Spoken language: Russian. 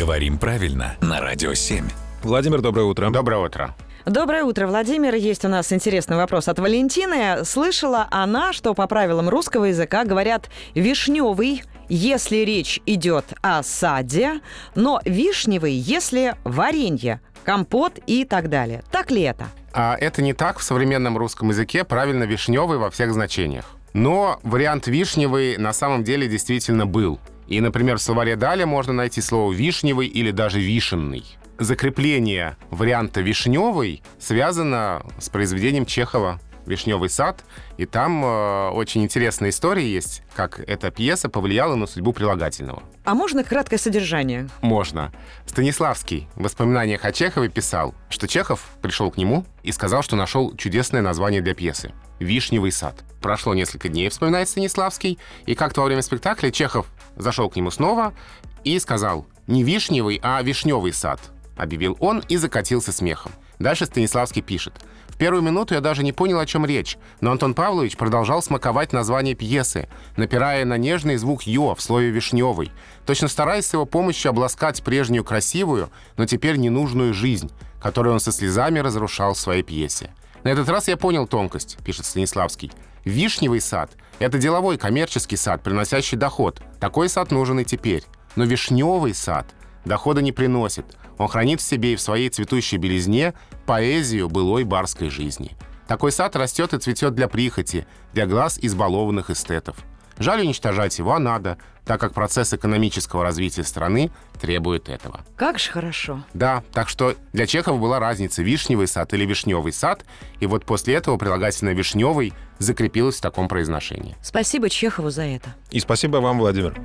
Говорим правильно на Радио 7. Владимир, доброе утро. Доброе утро. Доброе утро, Владимир. Есть у нас интересный вопрос от Валентины. Слышала она, что по правилам русского языка говорят «вишневый», если речь идет о саде, но «вишневый», если варенье, компот и так далее. Так ли это? А это не так в современном русском языке, правильно вишневый во всех значениях. Но вариант вишневый на самом деле действительно был. И, например, в словаре Даля можно найти слово «вишневый» или даже «вишенный» закрепление варианта «вишневый» связано с произведением Чехова «Вишневый сад», и там э, очень интересная история есть, как эта пьеса повлияла на судьбу прилагательного. А можно краткое содержание? Можно. Станиславский в воспоминаниях о Чехове писал, что Чехов пришел к нему и сказал, что нашел чудесное название для пьесы «Вишневый сад». Прошло несколько дней, вспоминает Станиславский, и как-то во время спектакля Чехов зашел к нему снова и сказал «Не вишневый, а вишневый сад» объявил он и закатился смехом. Дальше Станиславский пишет. В первую минуту я даже не понял, о чем речь, но Антон Павлович продолжал смаковать название пьесы, напирая на нежный звук «ё» в слове «вишневый», точно стараясь с его помощью обласкать прежнюю красивую, но теперь ненужную жизнь, которую он со слезами разрушал в своей пьесе. На этот раз я понял тонкость, пишет Станиславский. Вишневый сад — это деловой коммерческий сад, приносящий доход. Такой сад нужен и теперь. Но вишневый сад дохода не приносит. Он хранит в себе и в своей цветущей белизне поэзию былой барской жизни. Такой сад растет и цветет для прихоти, для глаз избалованных эстетов. Жаль уничтожать его, а надо, так как процесс экономического развития страны требует этого. Как же хорошо. Да, так что для Чехова была разница, вишневый сад или вишневый сад, и вот после этого прилагательное «вишневый» закрепилось в таком произношении. Спасибо Чехову за это. И спасибо вам, Владимир.